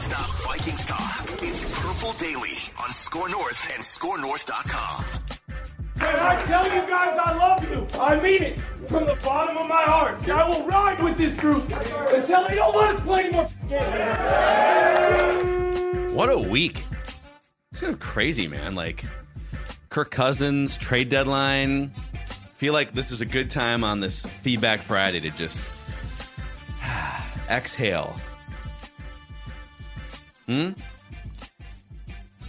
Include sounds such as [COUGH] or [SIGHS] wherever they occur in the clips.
Stop Vikings talk. It's Purple Daily on SKOR North and ScoreNorth.com. Hey, I tell you guys I love you. I mean it from the bottom of my heart. I will ride with this group until they don't let us play anymore. What a week. It's kind of crazy, man. Like Kirk Cousins, trade deadline. Feel like this is a good time on this Feedback Friday to just [SIGHS] exhale Hmm?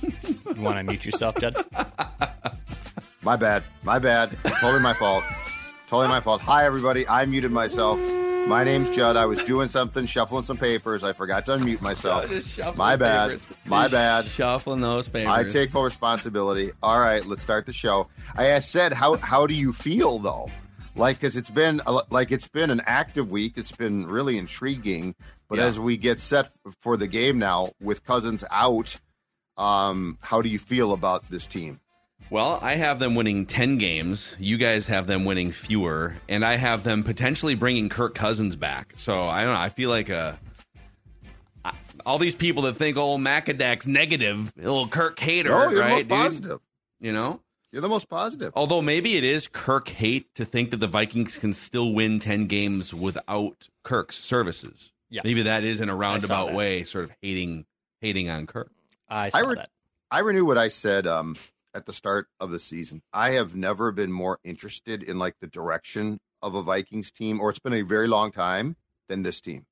you want to mute yourself, Judd? [LAUGHS] My bad. My bad. Totally my fault. Totally my fault. Hi, everybody. I muted myself. My name's Judd. I was doing something, shuffling some papers. I forgot to unmute myself. My bad. Papers. My Just bad. Shuffling those papers. I take full responsibility. All right, let's start the show. I said, how how do you feel though? Like, because it's been like it's been an active week. It's been really intriguing. But yeah. as we get set for the game now with Cousins out, um, how do you feel about this team? Well, I have them winning 10 games. You guys have them winning fewer. And I have them potentially bringing Kirk Cousins back. So I don't know. I feel like a. All these people that think, oh, Macadac's negative, little Kirk hater, no, you're right? The most positive. You know? You're the most positive. Although maybe it is Kirk hate to think that the Vikings can still win 10 games without Kirk's services. Yeah. Maybe that is in a roundabout way, sort of hating hating on Kirk. I saw I re- that. I renew what I said um, at the start of the season. I have never been more interested in like the direction of a Vikings team, or it's been a very long time than this team.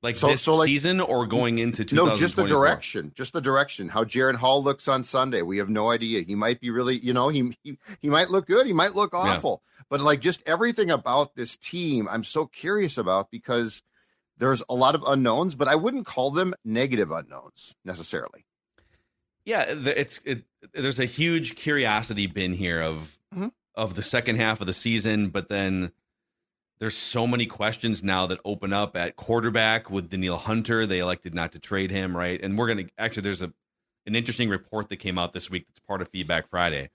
Like so, this so like, season or going into No, just the direction. Just the direction. How Jaren Hall looks on Sunday. We have no idea. He might be really, you know, he he, he might look good. He might look awful. Yeah. But like just everything about this team, I'm so curious about because – there's a lot of unknowns, but I wouldn't call them negative unknowns necessarily. Yeah, it's it, there's a huge curiosity bin here of mm-hmm. of the second half of the season, but then there's so many questions now that open up at quarterback with Danielle Hunter. They elected not to trade him, right? And we're gonna actually there's a an interesting report that came out this week that's part of Feedback Friday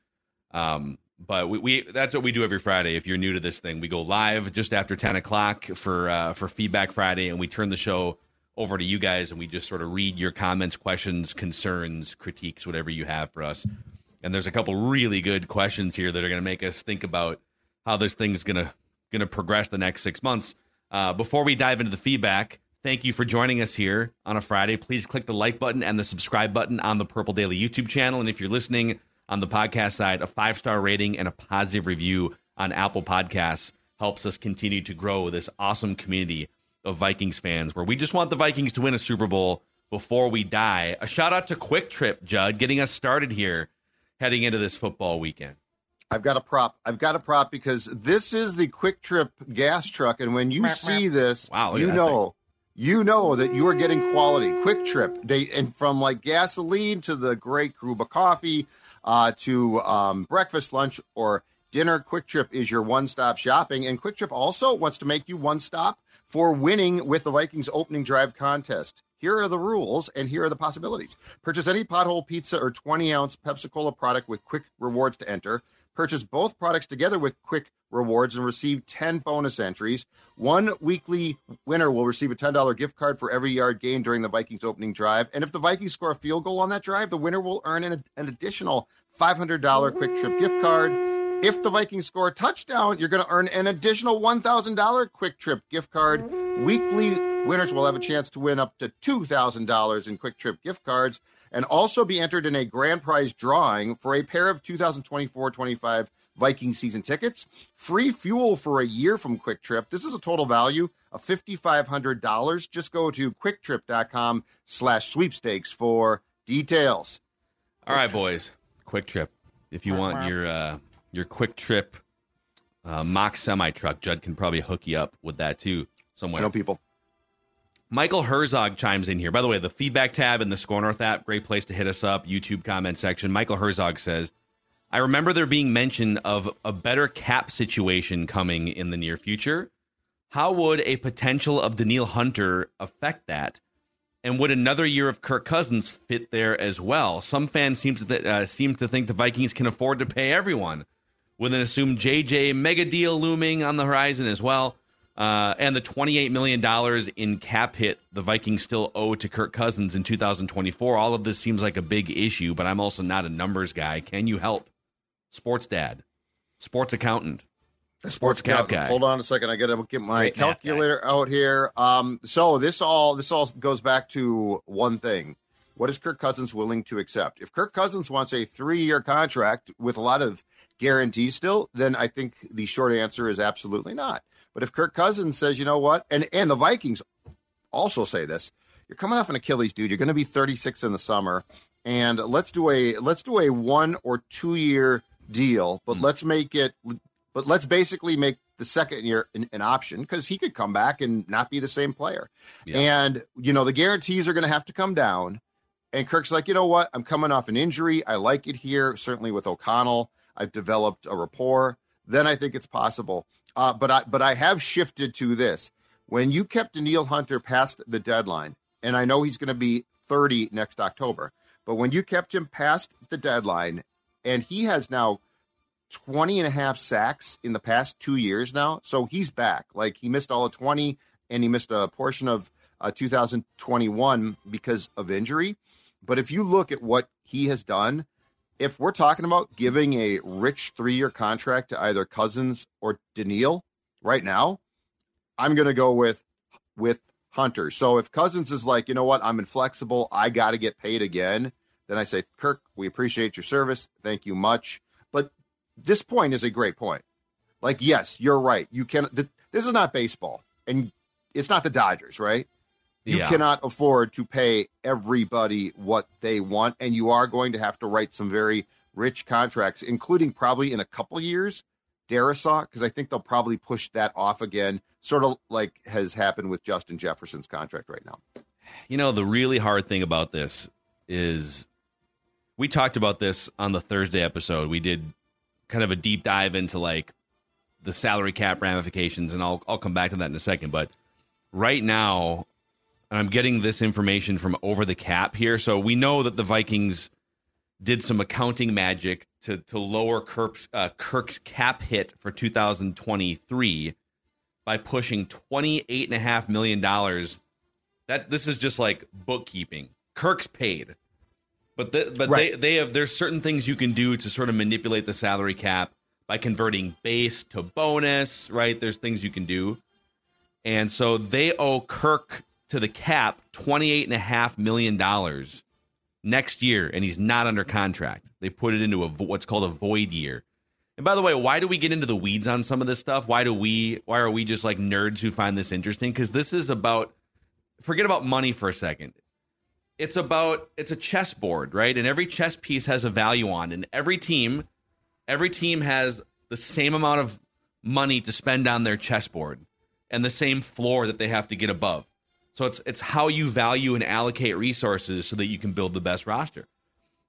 um, but we, we, that's what we do every Friday. If you're new to this thing, we go live just after 10 o'clock for uh, for Feedback Friday, and we turn the show over to you guys, and we just sort of read your comments, questions, concerns, critiques, whatever you have for us. And there's a couple really good questions here that are going to make us think about how this thing's going to going to progress the next six months. Uh, before we dive into the feedback, thank you for joining us here on a Friday. Please click the like button and the subscribe button on the Purple Daily YouTube channel. And if you're listening on the podcast side, a five star rating and a positive review on Apple Podcasts helps us continue to grow this awesome community of Vikings fans where we just want the Vikings to win a Super Bowl before we die. A shout out to QuikTrip, Judd, getting us started here heading into this football weekend. I've got a prop. I've got a prop because this is the QuikTrip gas truck, and when you see this, wow, you know, thing. you know that you are getting quality. QuikTrip, they and from like gasoline to the great Kruba coffee, uh, to um, breakfast, lunch, or dinner. QuikTrip is your one-stop shopping, and QuikTrip also wants to make you one stop for winning with the Vikings opening drive contest. Here are the rules, and here are the possibilities. Purchase any pothole pizza or 20 ounce Pepsi Cola product with quick rewards to enter. Purchase both products together with quick rewards and receive 10 bonus entries. One weekly winner will receive a $10 gift card for every yard gained during the Vikings opening drive. And if the Vikings score a field goal on that drive, the winner will earn an, an additional $500 QuikTrip gift card. If the Vikings score a touchdown, you're going to earn an additional $1,000 QuikTrip gift card. Weekly winners will have a chance to win up to $2,000 in QuikTrip gift cards and also be entered in a grand prize drawing for a pair of 2024 25 Viking season tickets, free fuel for a year from QuikTrip. This is a total value of $5,500. Just go to quicktrip.com slash sweepstakes for details. All right, boys. QuikTrip. If you want your uh, your QuikTrip uh, mock semi truck, Judd can probably hook you up with that too somewhere. I know people. Michael Herzog chimes in here. By the way, the feedback tab in the SKOR North app, great place to hit us up. YouTube comment section. Michael Herzog says, I remember there being mention of a better cap situation coming in the near future. How would a potential of Danielle Hunter affect that? And would another year of Kirk Cousins fit there as well? Some fans seem to th- uh, seem to think the Vikings can afford to pay everyone, with an assumed JJ mega deal looming on the horizon as well. Uh, and the $28 million in cap hit the Vikings still owe to Kirk Cousins in 2024. All of this seems like a big issue, but I'm also not a numbers guy. Can you help? Sports dad, sports accountant, sports, sports cap guy. Hold on a second. I got to get my Great calculator out here. Um, so this all this all goes back to one thing. What is Kirk Cousins willing to accept? If Kirk Cousins wants a three year contract with a lot of guarantees still, then I think the short answer is absolutely not. But if Kirk Cousins says, you know what, and and the Vikings also say this, you're coming off an Achilles, dude. You're going to be 36 in the summer, and let's do a let's do a one or two year deal, but mm. let's make it, but let's basically make the second year an, an option because he could come back and not be the same player. Yeah. And you know the guarantees are going to have to come down. And Kirk's like, you know what? I'm coming off an injury. I like it here. Certainly with O'Connell, I've developed a rapport. Then I think it's possible. Uh, but I but I have shifted to this. When you kept Danielle Hunter past the deadline, and I know he's going to be 30 next October, but when you kept him past the deadline, and he has now 20 and a half sacks in the past two years now, so he's back. Like he missed all of 20, and he missed a portion of uh, 2021 because of injury. But if you look at what he has done, if we're talking about giving a rich three year contract to either Cousins or Danielle right now, I'm going to go with with Hunter. So if Cousins is like, you know what, I'm inflexible, I got to get paid again, then I say, Kirk, we appreciate your service. Thank you much. But this point is a great point. Like, yes, you're right. You can. This is not baseball, and it's not the Dodgers, right? You yeah. cannot afford to pay everybody what they want, and you are going to have to write some very rich contracts, including probably in a couple years, Darrisaw, because I think they'll probably push that off again, sort of like has happened with Justin Jefferson's contract right now. You know, the really hard thing about this is we talked about this on the Thursday episode. We did kind of a deep dive into like the salary cap ramifications, and I'll I'll come back to that in a second. But right now, I'm getting this information from over the cap here. So we know that the Vikings did some accounting magic to to lower Kirk's uh, Kirk's cap hit for 2023 by pushing 28 and a half million dollars. That this is just like bookkeeping. Kirk's paid, but the, but right. they they have there's certain things you can do to sort of manipulate the salary cap by converting base to bonus. Right? There's things you can do, and so they owe Kirk to the cap $28.5 million next year, and he's not under contract. They put it into a what's called a void year. And by the way, why do we get into the weeds on some of this stuff? Why do we why are we just like nerds who find this interesting? Cuz this is about forget about money for a second. It's about it's a chessboard, right? And every chess piece has a value on and every team every team has the same amount of money to spend on their chessboard and the same floor that they have to get above. So it's it's how you value and allocate resources so that you can build the best roster.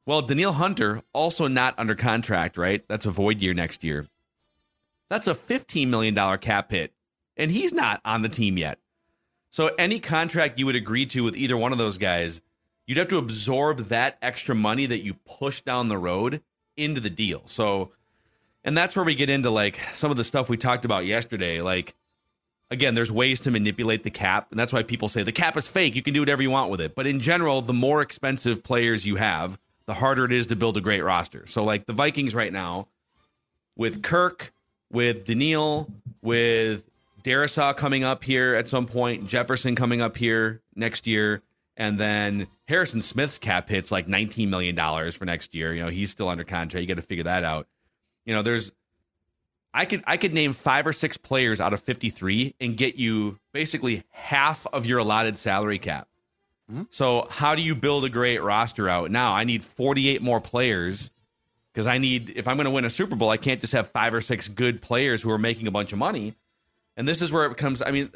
Well, Danielle Hunter also not under contract, right? That's a void year next year. That's a $15 million cap hit, and he's not on the team yet. So any contract you would agree to with either one of those guys, you'd have to absorb that extra money that you push down the road into the deal. So and that's where we get into like some of the stuff we talked about yesterday, like again, there's ways to manipulate the cap, and that's why people say the cap is fake. You can do whatever you want with it. But in general, the more expensive players you have, the harder it is to build a great roster. So, like the Vikings right now, with Kirk, with Danielle, with Darrisaw coming up here at some point, Jefferson coming up here next year, and then Harrison Smith's cap hits like $19 million for next year. You know, he's still under contract. You got to figure that out. You know, there's I could I could name five or six players out of 53 and get you basically half of your allotted salary cap. Mm-hmm. So how do you build a great roster out? Now I need 48 more players because I need if I'm going to win a Super Bowl, I can't just have five or six good players who are making a bunch of money. And this is where it becomes I mean,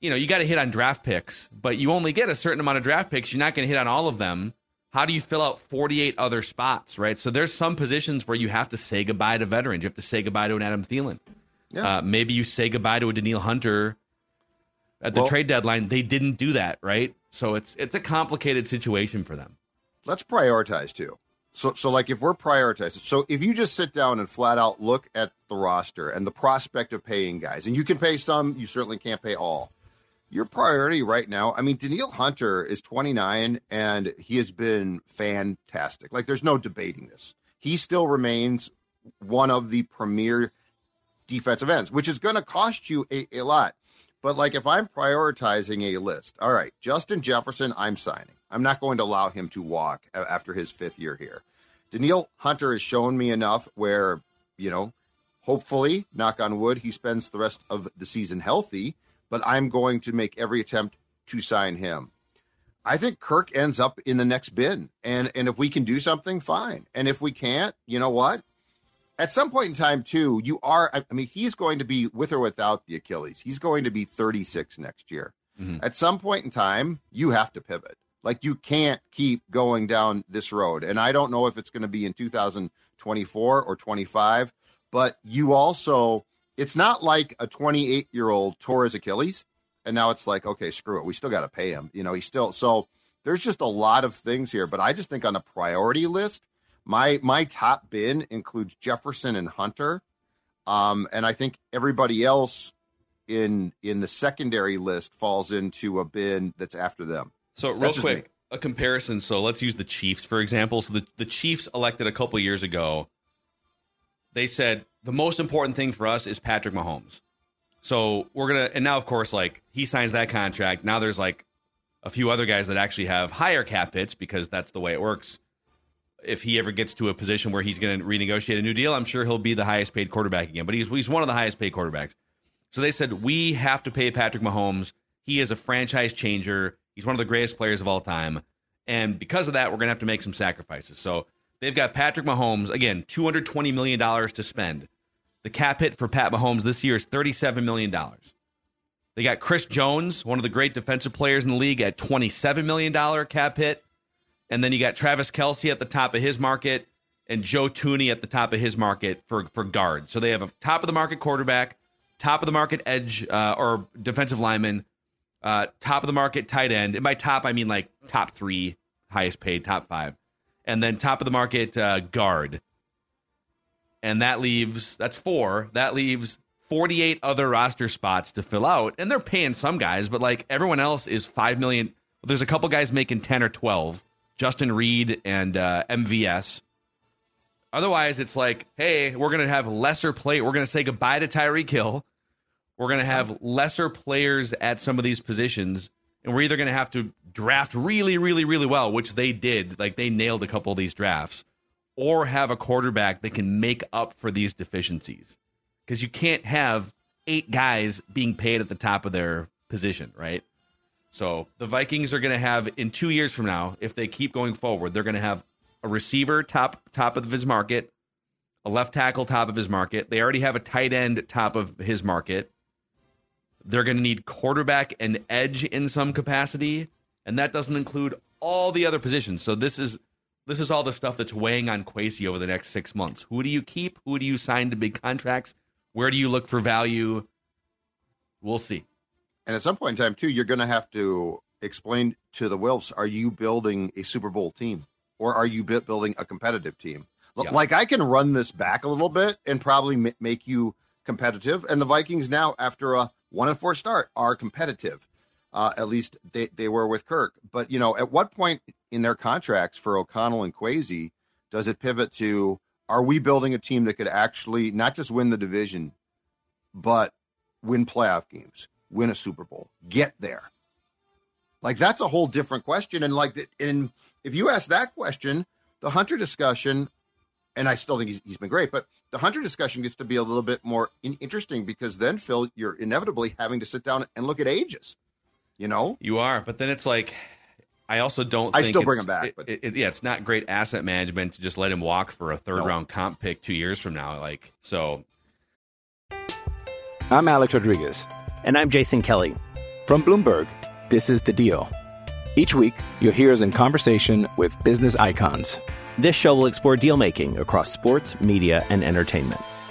you know, you got to hit on draft picks, but you only get a certain amount of draft picks. You're not going to hit on all of them how do you fill out 48 other spots, right? So there's some positions where you have to say goodbye to veterans. You have to say goodbye to an Adam Thielen. Yeah. Uh, maybe you say goodbye to a Danielle Hunter at the well, trade deadline. They didn't do that, right? So it's it's a complicated situation for them. Let's prioritize too. So so like if we're prioritizing, so if you just sit down and flat out look at the roster and the prospect of paying guys, and you can pay some, you certainly can't pay all your priority right now, I mean, Danielle Hunter is 29 and he has been fantastic. Like, there's no debating this. He still remains one of the premier defensive ends, which is going to cost you a, a lot. But, like, if I'm prioritizing a list, all right, Justin Jefferson, I'm signing. I'm not going to allow him to walk after his fifth year here. Danielle Hunter has shown me enough where, you know, hopefully, knock on wood, he spends the rest of the season healthy but I'm going to make every attempt to sign him. I think Kirk ends up in the next bin. And and if we can do something, fine. And if we can't, you know what? At some point in time, too, you are I mean, he's going to be with or without the Achilles. He's going to be 36 next year. Mm-hmm. At some point in time, you have to pivot. Like you can't keep going down this road. And I don't know if it's going to be in 2024 or 25, but you also it's not like a 28 year old tore his Achilles and now it's like, okay, screw it. We still got to pay him. You know, he's still, so there's just a lot of things here, but I just think on a priority list, my, my top bin includes Jefferson and Hunter. Um, and I think everybody else in, in the secondary list falls into a bin that's after them. So real quick, me. a comparison. So let's use the Chiefs, for example. So the, the Chiefs elected a couple years ago they said the most important thing for us is Patrick Mahomes. So we're gonna, and now of course, like he signs that contract. Now there's like a few other guys that actually have higher cap hits because that's the way it works. If he ever gets to a position where he's going to renegotiate a new deal, I'm sure he'll be the highest paid quarterback again. But he's he's one of the highest paid quarterbacks. So they said we have to pay Patrick Mahomes. He is a franchise changer. He's one of the greatest players of all time. And because of that, we're going to have to make some sacrifices. So They've got Patrick Mahomes, again, $220 million to spend. The cap hit for Pat Mahomes this year is $37 million. They got Chris Jones, one of the great defensive players in the league, at $27 million cap hit. And then you got Travis Kelce at the top of his market and Joe Thuney at the top of his market for, for guard. So they have a top of the market quarterback, top of the market edge uh, or defensive lineman, uh, top of the market tight end. And by top, I mean like top three, highest paid, top five and then top of the market uh, guard. And that leaves that's four. That leaves 48 other roster spots to fill out. And they're paying some guys, but like everyone else is 5 million. There's a couple guys making 10 or 12. Justin Reid and uh, MVS. Otherwise, it's like, hey, we're to have lesser play. We're to say goodbye to Tyreek Hill. We're to have lesser players at some of these positions and we're either to have to draft really, really, really well, which they did. Like they nailed a couple of these drafts, or have a quarterback that can make up for these deficiencies. Because you can't have eight guys being paid at the top of their position, right? So the Vikings are going to have in two years from now, if they keep going forward, they're going to have a receiver top top of his market, a left tackle top of his market. They already have a tight end top of his market. They're going to need quarterback and edge in some capacity, and that doesn't include all the other positions. So this is this is all the stuff that's weighing on Kwesi over the next six months. Who do you keep? Who do you sign to big contracts? Where do you look for value? We'll see. And at some point in time, too, you're going to have to explain to the Wilfs: Are you building a Super Bowl team, or are you building a competitive team? Yeah. Like I can run this back a little bit and probably make you competitive. And the Vikings now, after a one and four start, are competitive. Uh, at least they, they were with Kirk. But you know, at what point in their contracts for O'Connell and Kwesi does it pivot to are we building a team that could actually not just win the division, but win playoff games, win a Super Bowl, get there? Like that's a whole different question. And like, in if you ask that question, the Hunter discussion, and I still think he's, he's been great, but the Hunter discussion gets to be a little bit more in, interesting because then Phil, you're inevitably having to sit down and look at ages. You know, you are, but then it's like I also don't. I still bring him back, but it, it, yeah, it's not great asset management to just let him walk for a third no. round comp pick two years from now. Like so. I'm Alex Rodriguez, and I'm Jason Kelly from Bloomberg. This is the Deal. Each week, you'll hear us in conversation with business icons. This show will explore deal making across sports, media, and entertainment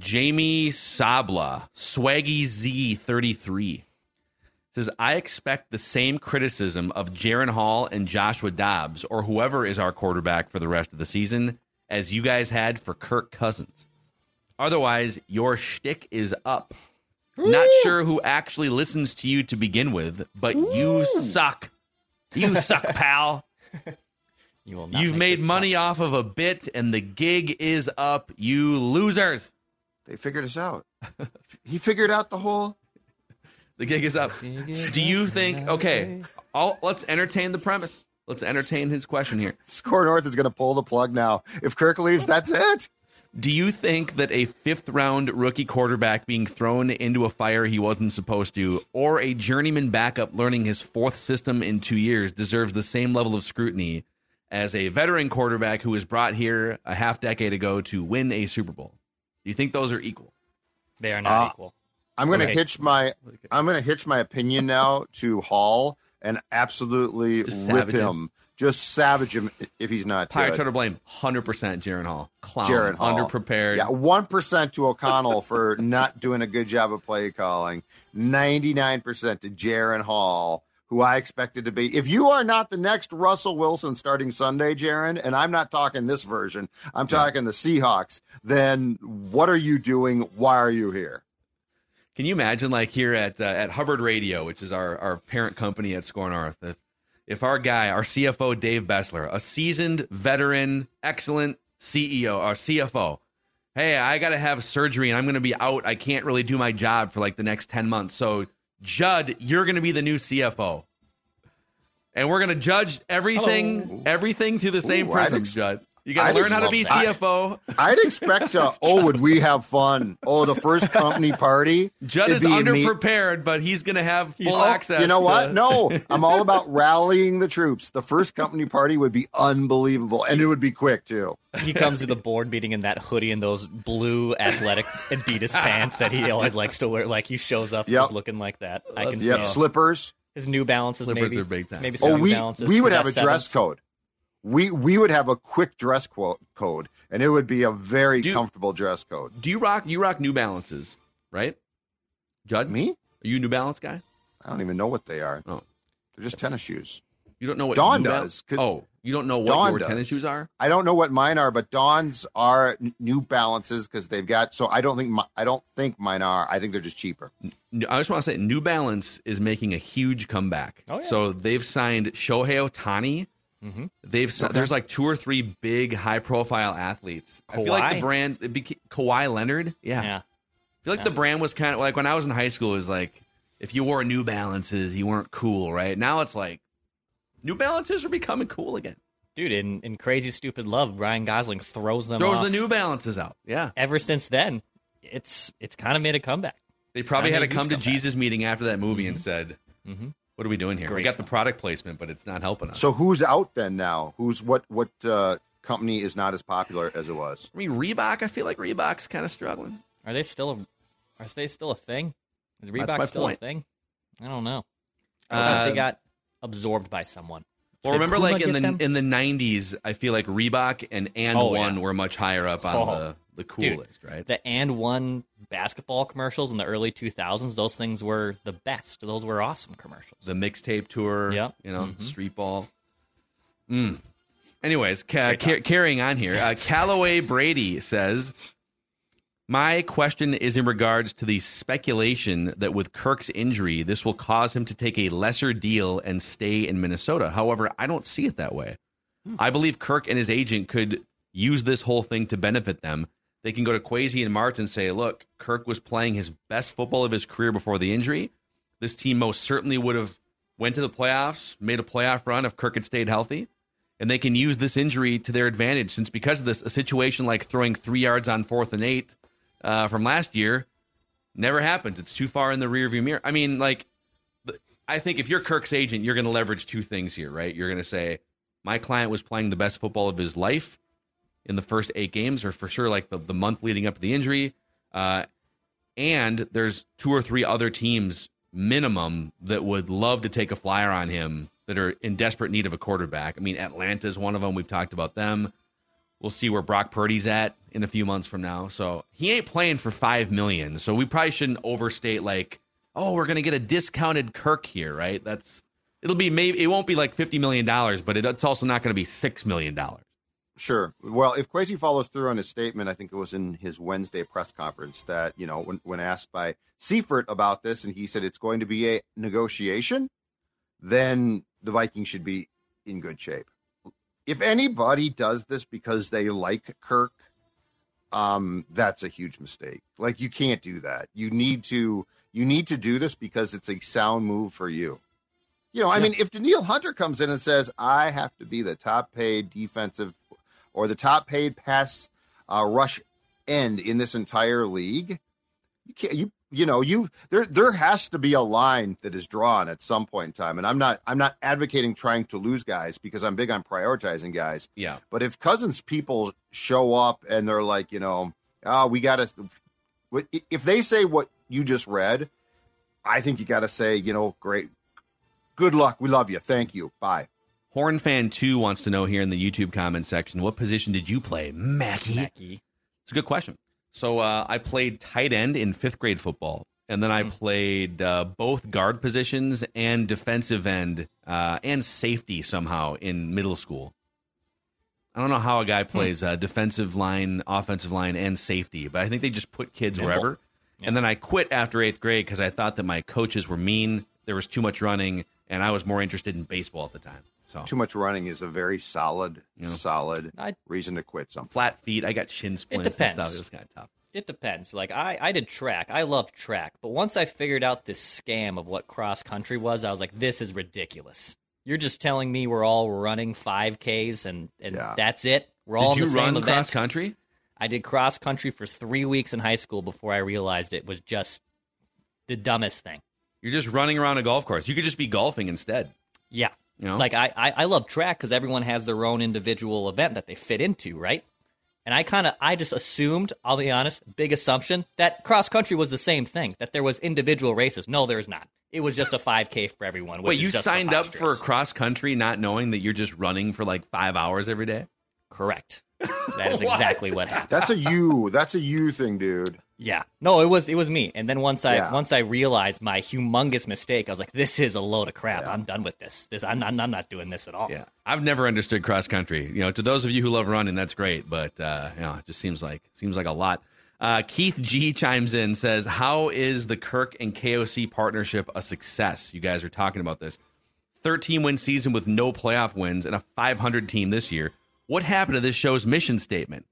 Jamie Sabla, Swaggy Z33 says, I expect the same criticism of Jaren Hall and Joshua Dobbs or whoever is our quarterback for the rest of the season as you guys had for Kirk Cousins. Otherwise, your shtick is up. Ooh. Not sure who actually listens to you to begin with, but Ooh. you suck. You suck, [LAUGHS] pal. You You've made money up. off of a bit, and the gig is up. You losers. They figured us out. he figured out the whole. [LAUGHS] The gig is up. Do you think? Okay, I'll, let's entertain the premise. Let's entertain his question here. SKOR North is going to pull the plug now. If Kirk leaves, that's it. Do you think that a fifth round rookie quarterback being thrown into a fire he wasn't supposed to, or a journeyman backup learning his fourth system in two years, deserves the same level of scrutiny as a veteran quarterback who was brought here a half decade ago to win a Super Bowl? Do you think those are equal? They are not uh, equal. I'm going to okay. hitch my I'm going to hitch my opinion now to Hall and absolutely Just rip him. him. Just savage him if he's not. Pirate to blame 100% Jaren Hall. Clown. Jaren Hall. Underprepared. Yeah, 1% to O'Connell [LAUGHS] for not doing a good job of play calling. 99% to Jaren Hall who I expected to be. If you are not the next Russell Wilson starting Sunday, Jaren, and I'm not talking this version, I'm talking the Seahawks, then what are you doing? Why are you here? Can you imagine, like here at uh, at Hubbard Radio, which is our, our parent company at SKOR North, if, if our guy, our CFO Dave Bessler, a seasoned veteran, excellent CEO or CFO, hey, I got to have surgery and I'm going to be out. I can't really do my job for like the next 10 months. So Judd, you're going to be the new CFO. And we're going to judge everything Hello. everything through the same Ooh, prism, ex- Judd. You got to learn how to be CFO. I'd expect to, oh, would we have fun? Oh, the first company party. Judd is underprepared, but he's going to have full oh, access. You know to... what? No, [LAUGHS] I'm all about rallying the troops. The first company party would be unbelievable, and it would be quick, too. He comes to the board meeting in that hoodie and those blue athletic Adidas pants that he always likes to wear. Like he shows up yep. just looking like that. I can yep, see slippers. His New Balances, slippers maybe. are big time. Maybe oh, we, we would have a dress code. We we would have a quick dress quote code, and it would be a very Do- comfortable dress code. Do you rock you rock New Balances, right? Judd? Me? Are you a New Balance guy? I don't even know what they are. Oh. They're just tennis shoes. You don't know what Dawn New Bal- does. 'cause Oh, you don't know what Dawn your does. tennis shoes are? I don't know what mine are, but Dawn's are n- New Balances because they've got. So I don't think my, I don't think mine are. I think they're just cheaper. N- I just want to say New Balance is making a huge comeback. Oh, yeah. So they've signed Shohei Ohtani. Mm-hmm. They've Okay. there's like two or three big high profile athletes. I feel like the brand it beca- Kawhi Leonard. Yeah. Yeah. I feel like the brand was kind of like when I was in high school. It was like if you wore New Balances, you weren't cool, right? Now it's like New Balances are becoming cool again. Dude, in, in Crazy Stupid Love, Ryan Gosling throws them Throws the New Balances out. Yeah. Ever since then, it's it's kind of made a comeback. They probably had a mean, come to comeback. Jesus meeting after that movie and said, Mhm. "What are we doing here? we got the product placement, but it's not helping us." So who's out then now? Who's what? What uh, company is not as popular as it was? I mean, Reebok. I feel like Reebok's kind of struggling. Are they still a, are they still a thing? Is That's Reebok my still point. a thing? I don't know. I Uh, thought they got absorbed by someone. Well, Did remember, Puma like in the them? in the '90s, I feel like Reebok and and Oh, one yeah. were much higher up on Oh. the the coolest, Dude, right? The and one basketball commercials in the early 2000s, those things were the best. Those were awesome commercials. The mixtape tour, Yep. you know, Mhm. street ball. Mm. Anyways, ca- ca- carrying on here, uh, Callaway Brady says, "My question is in regards to the speculation that with Kirk's injury, this will cause him to take a lesser deal and stay in Minnesota. However, I don't see it that way. I believe Kirk and his agent could use this whole thing to benefit them. They can go to Kwesi and Martin and say, look, Kirk was playing his best football of his career before the injury. This team most certainly would have went to the playoffs, made a playoff run if Kirk had stayed healthy. And they can use this injury to their advantage since because of this, a situation like throwing three yards on fourth and eight uh, from last year never happens. It's too far in the rearview mirror. I mean, like, I think if you're Kirk's agent, you're going to leverage two things here, right? You're going to say, my client was playing the best football of his life in the first eight games, or for sure, like the, the month leading up to the injury. Uh, and there's two or three other teams minimum that would love to take a flyer on him that are in desperate need of a quarterback. I mean, Atlanta's one of them. We've talked about them. We'll see where Brock Purdy's at in a few months from now. So he ain't playing for five million. So we probably shouldn't overstate like, oh, we're gonna get a discounted Kirk here, right? That's it'll be maybe it won't be like fifty million dollars, but it, it's also not going to be six million dollars. Sure. Well, if Kwesi follows through on his statement, I think it was in his Wednesday press conference that, you know, when, when asked by Seifert about this, and he said it's going to be a negotiation, then the Vikings should be in good shape. If anybody does this because they like Kirk, um, that's a huge mistake. Like you can't do that. You need to you need to do this because it's a sound move for you. You know, I Yeah. mean, if Danielle Hunter comes in and says, "I have to be the top paid defensive or the top paid pass uh, rush end in this entire league," you can't. You you know you there there has to be a line that is drawn at some point in time. And I'm not I'm not advocating trying to lose guys because I'm big on prioritizing guys. Yeah. But if Cousins people show up and they're like, you know, oh, we got to, if they say what you just read, I think you got to say, you know, great, good luck. We love you. Thank you. Bye. Horn fan two wants to know here in the YouTube comment section, what position did you play, Mackie? Mackie. It's a good question. So uh, I played tight end in fifth grade football, and then I played uh, both guard positions and defensive end uh, and safety somehow in middle school. I don't know how a guy plays uh, defensive line, offensive line, and safety, but I think they just put kids wherever. And then I quit after eighth grade because I thought that my coaches were mean. There was too much running, and I was more interested in baseball at the time. So Too much running is a very solid, Yeah. solid I- reason to quit something. flat feet, I got shin splints and depends. stuff. It was kind of tough. It depends. Like I, I did track. I loved track, but once I figured out this scam of what cross country was, I was like, this is ridiculous. You're just telling me we're all running five Ks and and Yeah. that's it. We're all Did in you the same run event. cross country? I did cross country for three weeks in high school before I realized it was just the dumbest thing. You're just running around a golf course. You could just be golfing instead. Yeah. You know? Like I, I, I love track because everyone has their own individual event that they fit into, right? And I kind of, I just assumed, I'll be honest, big assumption that cross country was the same thing, that there was individual races. No, there's not. it was just a 5K for everyone. Wait, you signed up for cross country not knowing that you're just running for like five hours every day? Correct. That is [LAUGHS] exactly what happened. That's a you. That's a you thing, dude. Yeah. No, it was it was me. And then once I Yeah. once I realized my humongous mistake, I was like, this is a load of crap. I'm done with this. This I'm not I'm not doing this at all. Yeah, I've never understood cross country. You know, to those of you who love running, that's great, but uh, you know, it just seems like seems like a lot. Uh, Keith G chimes in says, "How is the Kirk and KOC partnership a success? You guys are talking about this. 13 win season with no playoff wins and a 500 team this year. What happened to this show's mission statement?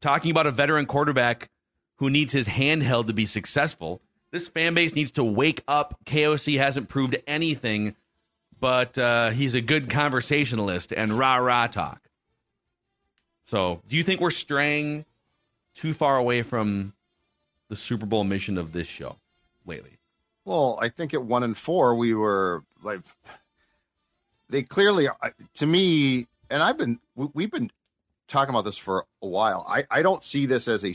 Talking about a veteran quarterback who needs his handheld to be successful. This fan base needs to wake up. KOC hasn't proved anything, but uh, he's a good conversationalist and rah rah talk. So, do you think we're straying too far away from the Super Bowl mission of this show lately? Well, I think at one and four we were like they clearly to me, and I've been we- we've been talking about this for a while. I I don't see this as a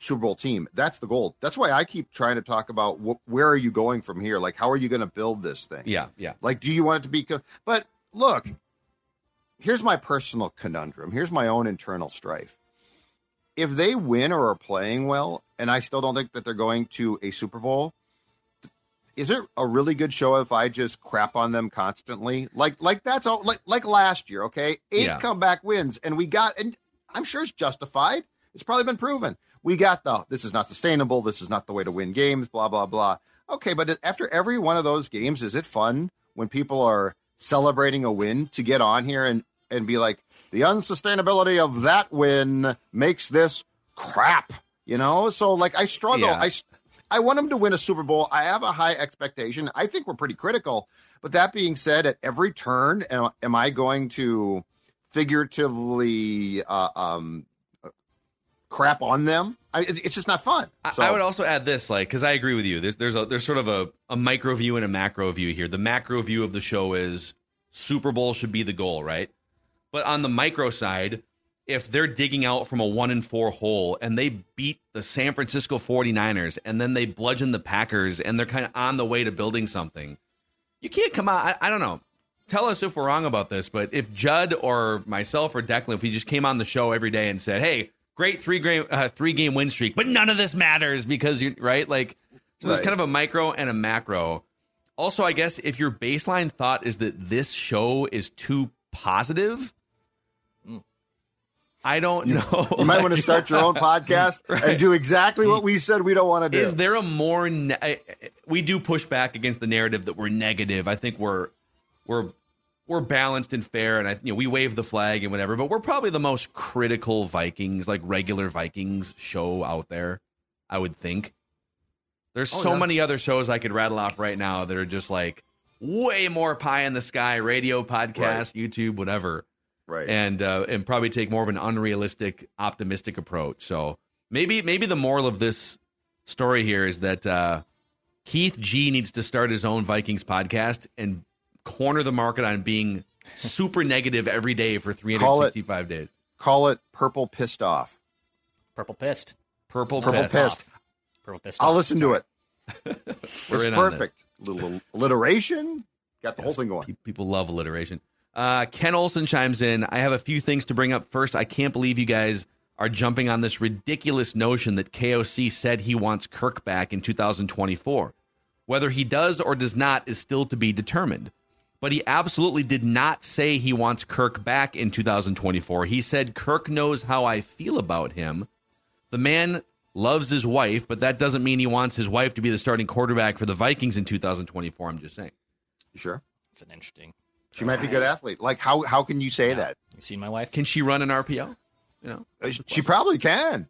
Super Bowl team. That's the goal. That's why I keep trying to talk about wh- where are you going from here? Like how are you going to build this thing? Yeah, yeah. Like do you want it to be co- But look, here's my personal conundrum. Here's my own internal strife. If they win or are playing well, and I still don't think that they're going to a Super Bowl, is it a really good show if I just crap on them constantly? Like like that's all like like last year, okay? Eight Yeah. comeback wins, and we got and I'm sure it's justified. It's probably been proven. We got the this is not sustainable, this is not the way to win games, blah blah blah. Okay, but after every one of those games, is it fun when people are celebrating a win to get on here and and be like the unsustainability of that win makes this crap, you know? So like I struggle. Yeah. I I want them to win a Super Bowl. I have a high expectation. I think we're pretty critical. But that being said, at every turn, am, am I going to figuratively uh, um, crap on them? I, it- it's just not fun. I- So- I would also add this, like, because I agree with you. There's there's a there's sort of a, a micro view and a macro view here. The macro view of the show is Super Bowl should be the goal, right? But on the micro side, if they're digging out from a one and four hole and they beat the San Francisco 49ers and then they bludgeon the Packers and they're kind of on the way to building something, you can't come out. I, I don't know. Tell us if we're wrong about this, but if Judd or myself or Declan, if he just came on the show every day and said, "Hey, great three game uh, three game win streak, but none of this matters because you're right like so there's kind of a micro and a macro. Also, I guess if your baseline thought is that this show is too positive, I don't know. you might want to start your own [LAUGHS] podcast Right. and do exactly what we said we don't want to do. Is there a more? Ne- we do push back against the narrative that we're negative. I think we're we're we're balanced and fair, and I you know we wave the flag and whatever. But we're probably the most critical Vikings, like regular Vikings show out there. I would think. There's Oh, so yeah. many other shows I could rattle off right now that are just like way more pie in the sky, radio, podcast, YouTube, whatever right? and uh, and probably take more of an unrealistic, optimistic approach. So maybe maybe the moral of this story here is that uh, Keith G needs to start his own Vikings podcast and corner the market on being super negative every day for [LAUGHS] Call it- 365 days. Call it purple pissed off. Purple pissed. Purple, Purple pissed. pissed. Purple pissed. I'll off. listen to it. [LAUGHS] We're it's in on this. perfect. Little alliteration. Got the whole thing going. People love alliteration. Uh, Ken Olson chimes in. I have a few things to bring up. First, I can't believe you guys are jumping on this ridiculous notion that KOC said he wants Kirk back in 2024. Whether he does or does not is still to be determined. But he absolutely did not say he wants Kirk back in 2024. He said Kirk knows how I feel about him. The man loves his wife, but that doesn't mean he wants his wife to be the starting quarterback for the Vikings in 2024. I'm just saying. You sure? It's an interesting. She might be a good athlete. Like how how can you say that? You seen my wife? Can she run an RPO? You know, Uh, She probably can.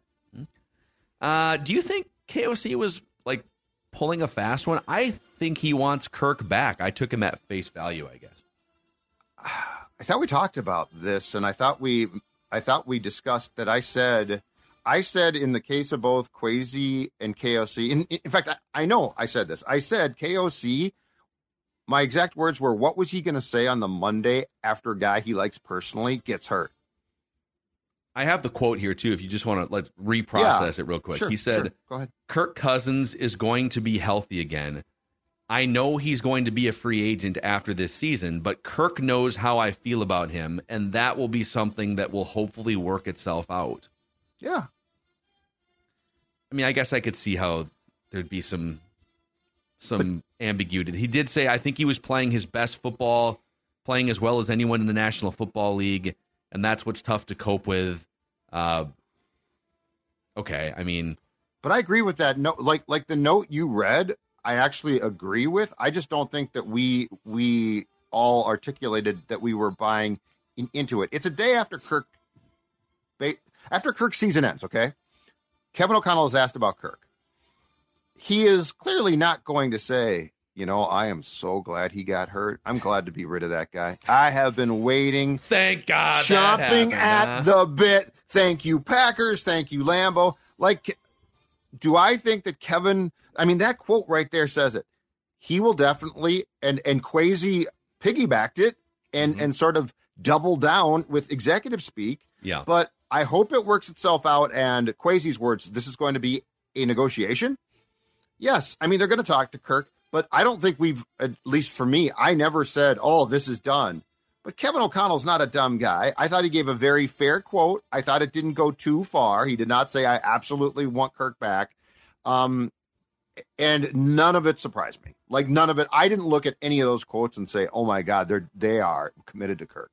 Uh, do you think KOC was like pulling a fast one? I think he wants Kirk back. I took him at face value, I guess. [SIGHS] I thought we talked about this, and I thought we, I thought we discussed that. I said, I said in the case of both Kwesi and KOC. In, in fact, I, I know I said this. I said KOC. My exact words were, "What was he going to say on the Monday after a guy he likes personally gets hurt?" I have the quote here too. If you just want to let's reprocess Yeah. it real quick. Sure, he said, sure. Go ahead. Kirk Cousins is going to be healthy again. I know he's going to be a free agent after this season, but Kirk knows how I feel about him, and that will be something that will hopefully work itself out. Yeah. I mean, I guess I could see how there'd be some some ambiguity. He did say I think he was playing his best football, playing as well as anyone in the National Football League, and that's what's tough to cope with. Uh, okay, I mean, but I agree with that. No, like like the note you read, I actually agree with. I just don't think that we we all articulated that we were buying in, into it. It's a day after Kirk, after Kirk's season ends. Okay, Kevin O'Connell is asked about Kirk. He is clearly not going to say, you know, I am so glad he got hurt. I'm glad to be rid of that guy. I have been waiting. Thank God. Chomping at the bit. Thank you, Packers. Thank you, Lambo. Like, do I think that Kevin, I mean, that quote right there says it. He will definitely, and, and Kwesi piggybacked it and, mm-hmm. and sort of double down with executive speak. Yeah. But I hope it works itself out. And Kwesi's words, this is going to be a negotiation. Yes. I mean, they're going to talk to Kirk, but I don't think we've, at least for me, I never said, oh, this is done. But Kevin O'Connell's not a dumb guy. I thought he gave a very fair quote. I thought it didn't go too far. He did not say, I absolutely want Kirk back. Um, and none of it surprised me. Like none of it. I didn't look at any of those quotes and say, "Oh my God, they're they are committed to Kirk."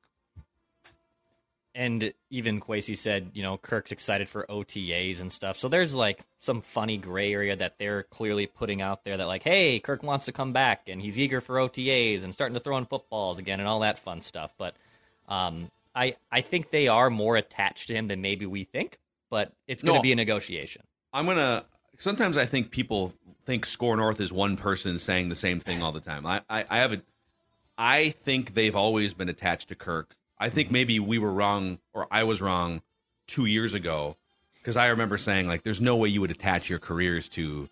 And even Kwesi said, you know, Kirk's excited for OTAs and stuff. So there's like some funny gray area that they're clearly putting out there that like, hey, Kirk wants to come back and he's eager for OTAs and starting to throw in footballs again and all that fun stuff. But um, I I think they are more attached to him than maybe we think. But it's going to no, be a negotiation. I'm gonna. Sometimes I think people think SKOR North is one person saying the same thing all the time. I I, I have a. I think they've always been attached to Kirk I think mm-hmm. maybe we were wrong or I was wrong two years ago because I remember saying like, there's no way you would attach your careers to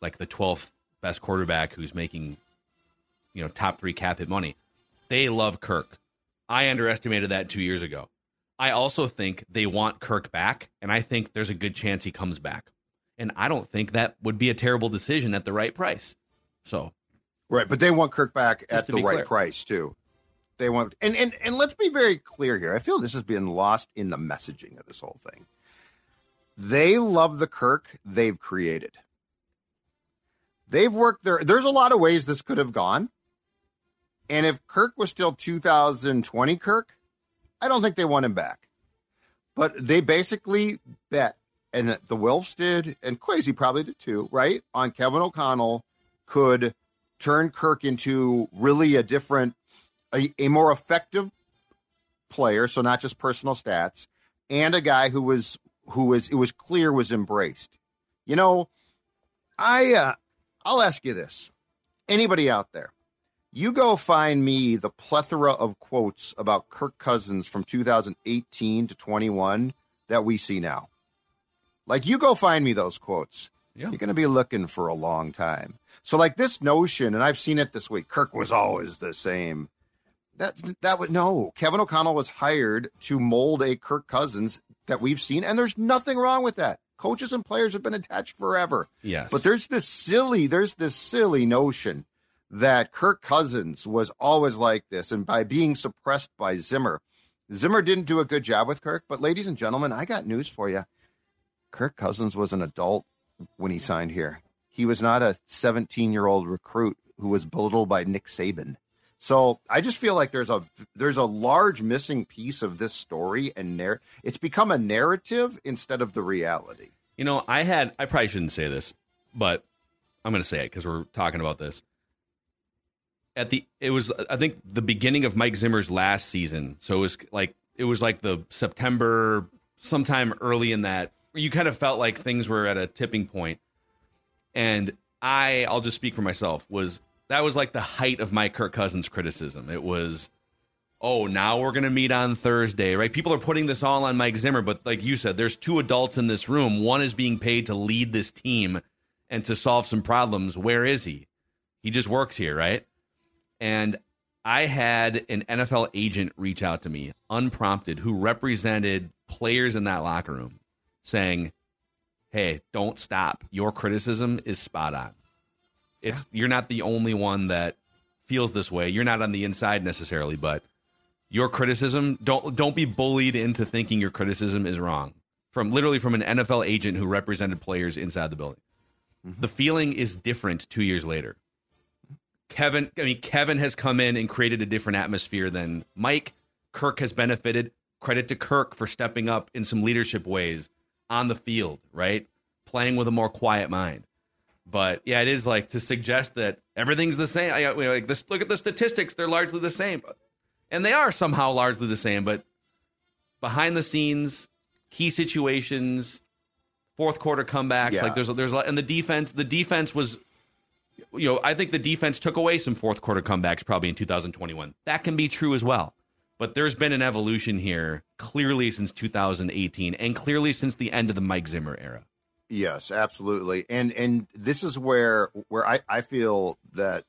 like the 12th best quarterback who's making, you know, top three cap hit money. They love Kirk. I underestimated that two years ago. I also think they want Kirk back, and I think there's a good chance he comes back. And I don't think that would be a terrible decision at the right price. So, right, but they want Kirk back at the right clear. price too they want and, and and let's be very clear here. I feel this has been lost in the messaging of this whole thing. They love the Kirk they've created. They've worked there. There's a lot of ways this could have gone. And if Kirk was still 2020 Kirk, I don't think they want him back. But they basically bet, and the Wilfs did, and Kwesi probably did too, right? On Kevin O'Connell could turn Kirk into really a different a, a more effective player, so not just personal stats, and a guy who was who was it was clear was embraced. You know, I uh, I'll ask you this: anybody out there, you go find me the plethora of quotes about Kirk Cousins from 2018 to 21 that we see now. Like you go find me those quotes. Yeah. You're going to be looking for a long time. So like this notion, and I've seen it this week. Kirk was always the same. That that would no. Kevin O'Connell was hired to mold a Kirk Cousins that we've seen, and there's nothing wrong with that. Coaches and players have been attached forever. Yes, but there's this silly, there's this silly notion that Kirk Cousins was always like this, and by being suppressed by Zimmer, Zimmer didn't do a good job with Kirk. But ladies and gentlemen, I got news for you. Kirk Cousins was an adult when he signed here. He was not a 17 year old recruit who was belittled by Nick Saban. So I just feel like there's a there's a large missing piece of this story, and narr- it's become a narrative instead of the reality. You know, I had I probably shouldn't say this, but I'm going to say it because we're talking about this. At the it was I think the beginning of Mike Zimmer's last season, so it was like it was like the September sometime early in that you kind of felt like things were at a tipping point, and I I'll just speak for myself was that was like the height of my Kirk Cousins criticism. It was, oh, now we're going to meet on Thursday, right? People are putting this all on Mike Zimmer, but like you said, there's two adults in this room. One is being paid to lead this team and to solve some problems. Where is he? He just works here, right? And I had an NFL agent reach out to me unprompted who represented players in that locker room saying, Hey, don't stop. Your criticism is spot on. It's you're not the only one that feels this way. You're not on the inside necessarily, but your criticism don't don't be bullied into thinking your criticism is wrong from literally from an NFL agent who represented players inside the building. Mm-hmm. The feeling is different 2 years later. Kevin I mean Kevin has come in and created a different atmosphere than Mike. Kirk has benefited. Credit to Kirk for stepping up in some leadership ways on the field, right? Playing with a more quiet mind. But yeah, it is like to suggest that everything's the same. I, like this. Look at the statistics; they're largely the same, and they are somehow largely the same. But behind the scenes, key situations, fourth quarter comebacks, yeah. like there's there's and the defense. The defense was, you know, I think the defense took away some fourth quarter comebacks probably in 2021. That can be true as well. But there's been an evolution here clearly since 2018, and clearly since the end of the Mike Zimmer era. Yes, absolutely. And and this is where where I, I feel that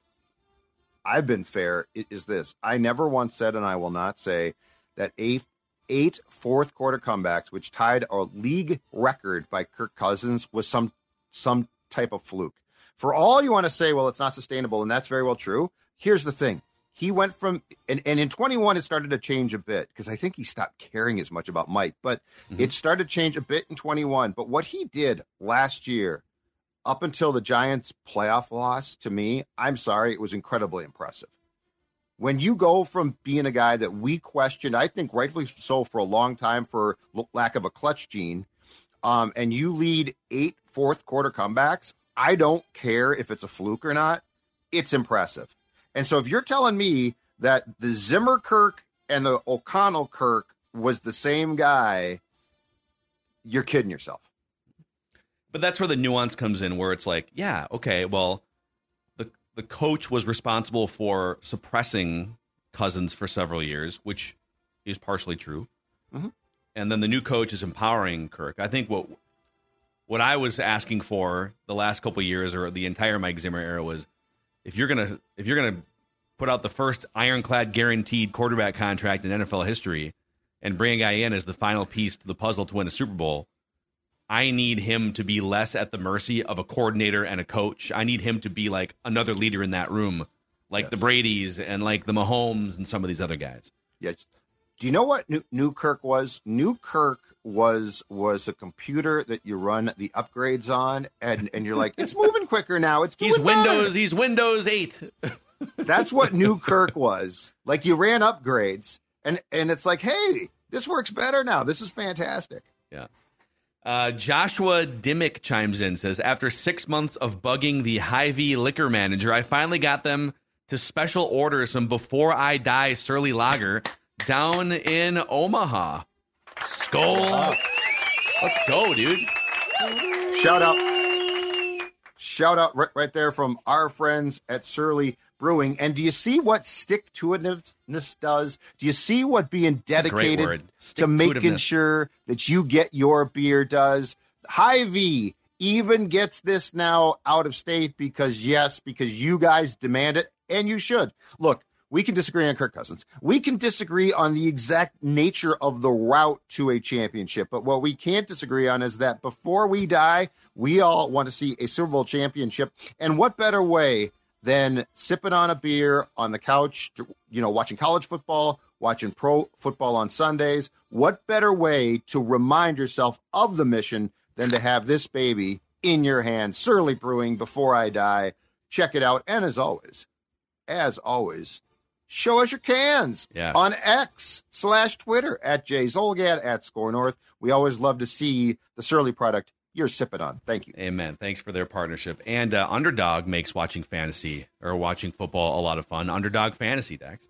I've been fair is this. I never once said and I will not say that eight eight fourth quarter comebacks, which tied a league record by Kirk Cousins, was some some type of fluke. For all you want to say, well, it's not sustainable, and that's very well true. Here's the thing he went from and, and in 21 it started to change a bit because i think he stopped caring as much about mike but mm-hmm. it started to change a bit in 21 but what he did last year up until the giants playoff loss to me i'm sorry it was incredibly impressive. When you go from being a guy that we questioned i think rightfully so for a long time for lack of a clutch gene um, and you lead eight fourth quarter comebacks i don't care if it's a fluke or not it's impressive and so if you're telling me that the Zimmer Kirk and the O'Connell Kirk was the same guy, you're kidding yourself. But that's where the nuance comes in, where it's like, yeah, okay, well, the the coach was responsible for suppressing Cousins for several years, which is partially true. Mm-hmm. And then the new coach is empowering Kirk. I think what what I was asking for the last couple years or the entire Mike Zimmer era was if you're gonna if you're gonna put out the first ironclad guaranteed quarterback contract in NFL history and bring a guy in as the final piece to the puzzle to win a Super Bowl, I need him to be less at the mercy of a coordinator and a coach. I need him to be like another leader in that room, like yes. the Brady's and like the Mahomes and some of these other guys. Yes. Do you know what New, New Kirk was? New Kirk was was a computer that you run the upgrades on, and and you're like, it's [LAUGHS] moving quicker now. It's he's Windows. Better. He's Windows eight. [LAUGHS] That's what [LAUGHS] New Kirk was. Like you ran upgrades, and and it's like, hey, this works better now. This is fantastic. Yeah. Uh, Joshua Dimmick chimes in says after six months of bugging the Hy-Vee liquor manager, I finally got them to special order some before I die Surly Lager down in Omaha. Skull. Let's go, dude. Shout out. Shout out right, right there from our friends at Surly Brewing. And do you see what stick to itiveness does? Do you see what being dedicated to making sure that you get your beer does? Hy-Vee even gets this now out of state because, yes, because you guys demand it, and you should. Look, we can disagree on Kirk Cousins. We can disagree on the exact nature of the route to a championship. But what we can't disagree on is that before we die, we all want to see a Super Bowl championship. And what better way than sipping on a beer on the couch, you know, watching college football, watching pro football on Sundays? What better way to remind yourself of the mission than to have this baby in your hand, Surly Brewing, before I die? Check it out. And as always, as always, show us your cans yes. on X slash Twitter at Jay Zulgad at SKOR North. We always love to see the Surly product you're sipping on. Thank you. Amen. Thanks for their partnership. And uh, Underdog makes watching fantasy or watching football a lot of fun. Underdog Fantasy, Dex.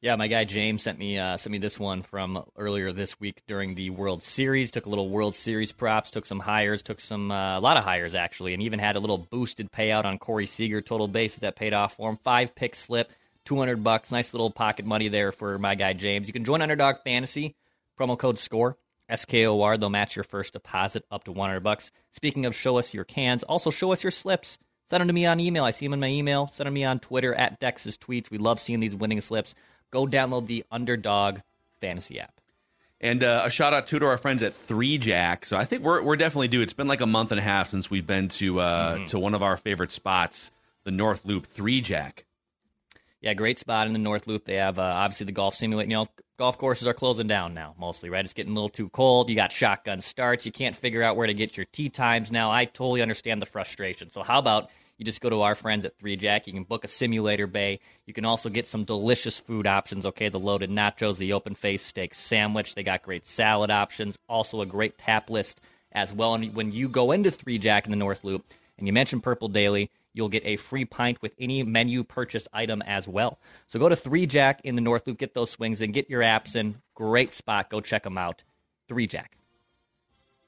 Yeah, my guy James sent me uh, sent me this one from earlier this week during the World Series. Took a little World Series props, took some hires, took some uh, a lot of hires actually, and even had a little boosted payout on Corey Seager total bases that paid off for him. Five pick slip 200 bucks. Nice little pocket money there for my guy James. You can join Underdog Fantasy. Promo code SCORE. SKOR. They'll match your first deposit up to 100 bucks. Speaking of show us your cans, also show us your slips. Send them to me on email. I see them in my email. Send them to me on Twitter at Dex's tweets. We love seeing these winning slips. Go download the Underdog Fantasy app. And uh, a shout out too to our friends at Three Jack. So I think we're we're definitely due. It's been like a month and a half since we've been to uh, mm-hmm. to one of our favorite spots the North Loop three jack. Yeah, great spot in the North Loop. They have uh, obviously the golf simulator. You know, golf courses are closing down now, mostly, right? It's getting a little too cold. You got shotgun starts. You can't figure out where to get your tee times now. I totally understand the frustration. So, how about you just go to our friends at Three Jack? You can book a simulator bay. You can also get some delicious food options. Okay, the loaded nachos, the open face steak sandwich. They got great salad options. Also, a great tap list as well. And when you go into Three Jack in the North Loop and you mention Purple Daily, you'll get a free pint with any menu purchased item as well. So go to 3Jack in the North Loop, get those swings and get your apps in. Great spot. Go check them out. 3Jack.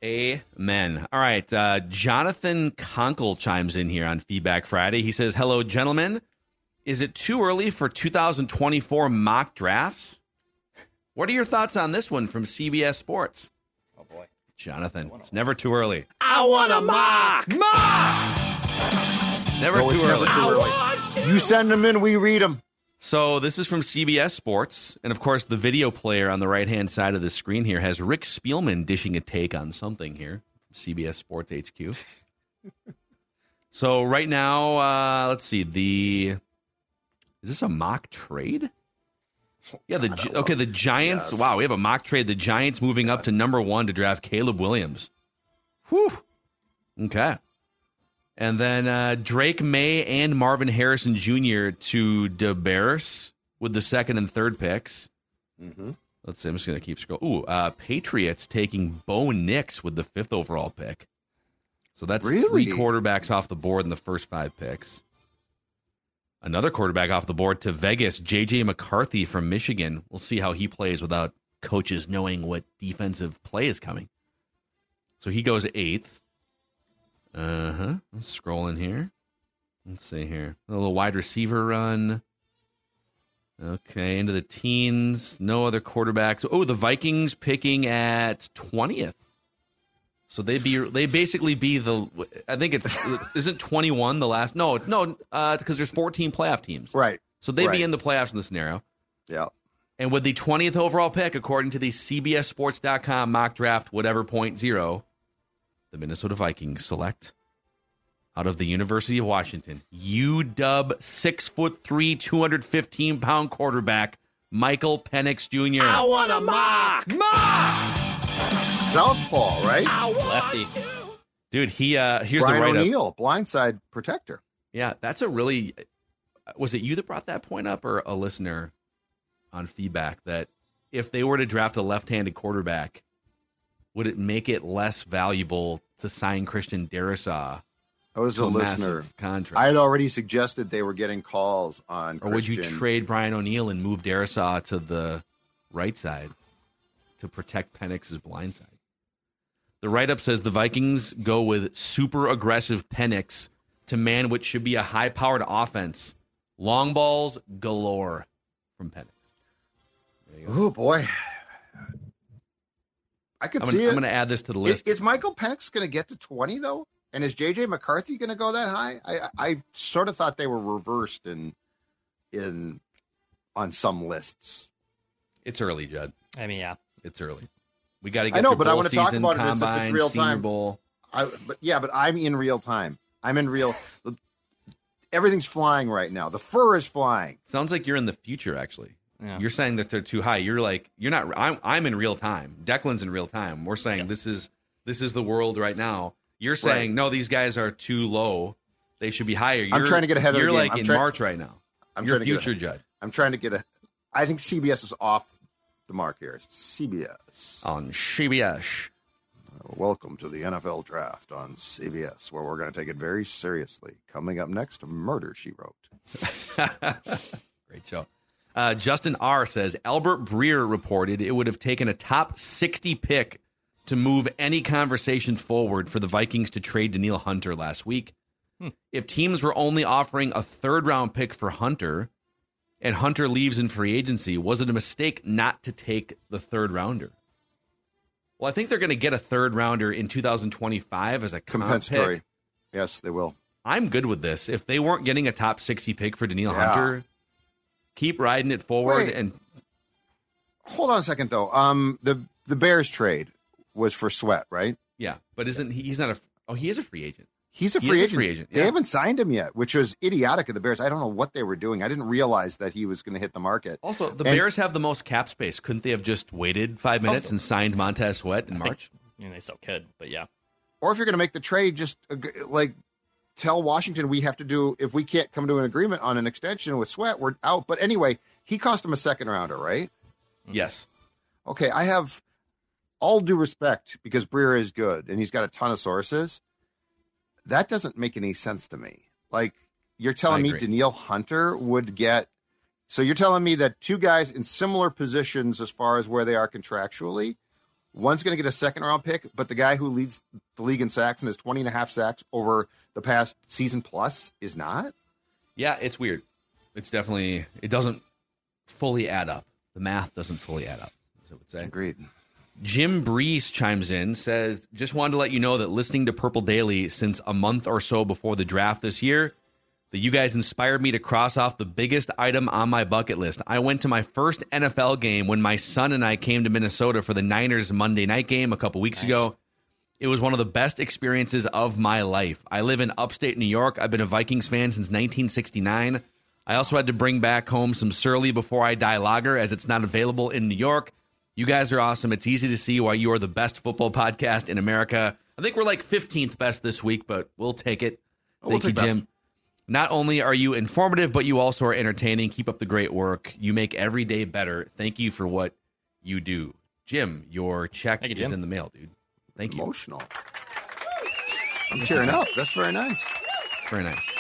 Amen. All right. Uh, Jonathan Conkle chimes in here on Feedback Friday. He says, Hello, gentlemen. Is it too early for 2024 mock drafts? What are your thoughts on this one from CBS Sports? Oh, boy. Jonathan, it's never too early. I want a mock. Mock. Never No, too it's early. never too early. You send them in, we read them. So this is from CBS Sports, and of course, the video player on the right-hand side of the screen here has Rick Spielman dishing a take on something here. CBS Sports HQ. so right now, uh, let's see the. Is this a mock trade? Yeah, the okay the Giants. Yes. Wow, we have a mock trade. The Giants moving up to number one to draft Caleb Williams. Whew. Okay. And then uh, Drake Maye and Marvin Harrison Jr. to Bears with the second and third picks. Mm-hmm. Let's see. I'm just going to keep scrolling. Ooh, uh, Patriots taking Bo Nix with the fifth overall pick. So that's Really? three quarterbacks off the board in the first five picks. Another quarterback off the board to Vegas, J.J. McCarthy from Michigan. We'll see how he plays without coaches knowing what defensive play is coming. So he goes eighth. Uh huh. Let's scroll in here. Let's see here. A little wide receiver run. Okay, into the teens. No other quarterbacks. Oh, the Vikings picking at twentieth. So they be they basically be the. I think it's [LAUGHS] isn't twenty one the last. No, no, because there's fourteen playoff teams. Right. So they'd Right. be in the playoffs in the scenario. Yeah. And with the 20th overall pick, according to the CBSSports.com mock draft, whatever point zero, the Minnesota Vikings select out of the University of Washington, UW six foot three, 215 pound quarterback, Michael Penix Jr. I want a mock. Mock. Southpaw, right? Lefty. Dude, he uh here's Brian the write up. O'Neill, blindside protector. Yeah, that's a really. Was it you that brought that point up, or a listener on feedback that if they were to draft a left-handed quarterback, would it make it less valuable to sign Christian Darrisaw? I was a listener. contract, I had already suggested they were getting calls on. or would you trade Brian O'Neill and move Darrisaw to the right side to protect Penix's blind side? The write-up says the Vikings go with super aggressive Penix to man what should be a high-powered offense. Long balls galore from Penix. Oh boy, I could I'm see gonna, it. I'm gonna add this to the list. is Michael Penix going to get to twenty though? And is JJ McCarthy going to go that high? I, I I sort of thought they were reversed in in on some lists. It's early, Judd. I mean, yeah. It's early. We got to get I know, through but I want to talk season, about it as if it's real time. Bowl. I, but yeah, but I'm in real time. I'm in real. Everything's flying right now. The fur is flying. Sounds like you're in the future. Actually, Yeah. you're saying that they're too high. You're like you're not. I'm I'm in real time. Declan's in real time. We're saying this is this is the world right now. You're saying Right. no, these guys are too low. They should be higher. You're, I'm trying to get ahead of You're game. like I'm in trying- March right now. I'm You're trying to get future, ahead. Judd. I'm trying to get a. I think CBS is off the mark here. It's CBS. on CBS. Welcome to the NFL Draft on CBS, where we're going to take it very seriously. Coming up next, Murder She Wrote. [LAUGHS] Great show. Uh, Justin R says Albert Breer reported it would have taken a top 60 pick to move any conversation forward for the Vikings to trade Danielle Hunter last week. If teams were only offering a third round pick for Hunter and Hunter leaves in free agency, was it a mistake not to take the third rounder? Well, I think they're going to get a third rounder in 2025 as a comp Compensatory. pick. Yes, they will. I'm good with this. If they weren't getting a top 60 pick for Danielle Yeah. Hunter, keep riding it forward Wait. and Hold on a second, though. Um, the the Bears trade was for Sweat, right? yeah, but isn't he, he's not a oh he is a free agent. He's a He free a agent. free agent, They haven't signed him yet, which was idiotic of the Bears. I don't know what they were doing. I didn't realize that he was going to hit the market. Also, the And- Bears have the most cap space. Couldn't they have just waited five minutes and signed Montez Sweat in March? I mean, they still could, but yeah. or if you're going to make the trade, just uh, like tell Washington we have to do. If we can't come to an agreement on an extension with Sweat, we're out. But anyway, he cost him a second rounder, right? Mm-hmm. Yes. Okay, I have all due respect because Breer is good and he's got a ton of sources. That doesn't make any sense to me. Like you're telling me. Danielle Hunter would get. So you're telling me that two guys in similar positions as far as where they are contractually, one's going to get a second round pick, but the guy who leads the league in sacks and has 20 and a half sacks over the past season plus is not? Yeah, it's weird. It's definitely it doesn't fully add up. The math doesn't fully add up. As I would say. Agreed. Jim Breeze chimes in, says, just wanted to let you know that listening to Purple Daily since a month or so before the draft this year, that you guys inspired me to cross off the biggest item on my bucket list. I went to my first NFL game when my son and I came to Minnesota for the Niners Monday night game a couple weeks ago. It was one of the best experiences of my life. I live in upstate New York. I've been a Vikings fan since 1969. I also had to bring back home some Surly Before I Die lager as it's not available in New York. You guys are awesome. It's easy to see why you are the best football podcast in America. I think we're like 15th best this week, but we'll take it. Oh, we'll Thank you, take Jim. best. Not only are you informative, but you also are entertaining. Keep up the great work. You make every day better. Thank you for what you do. Jim, your check Thank you, is in the mail, dude. Thank you. Emotional. I'm cheering up. That's very nice. Very nice.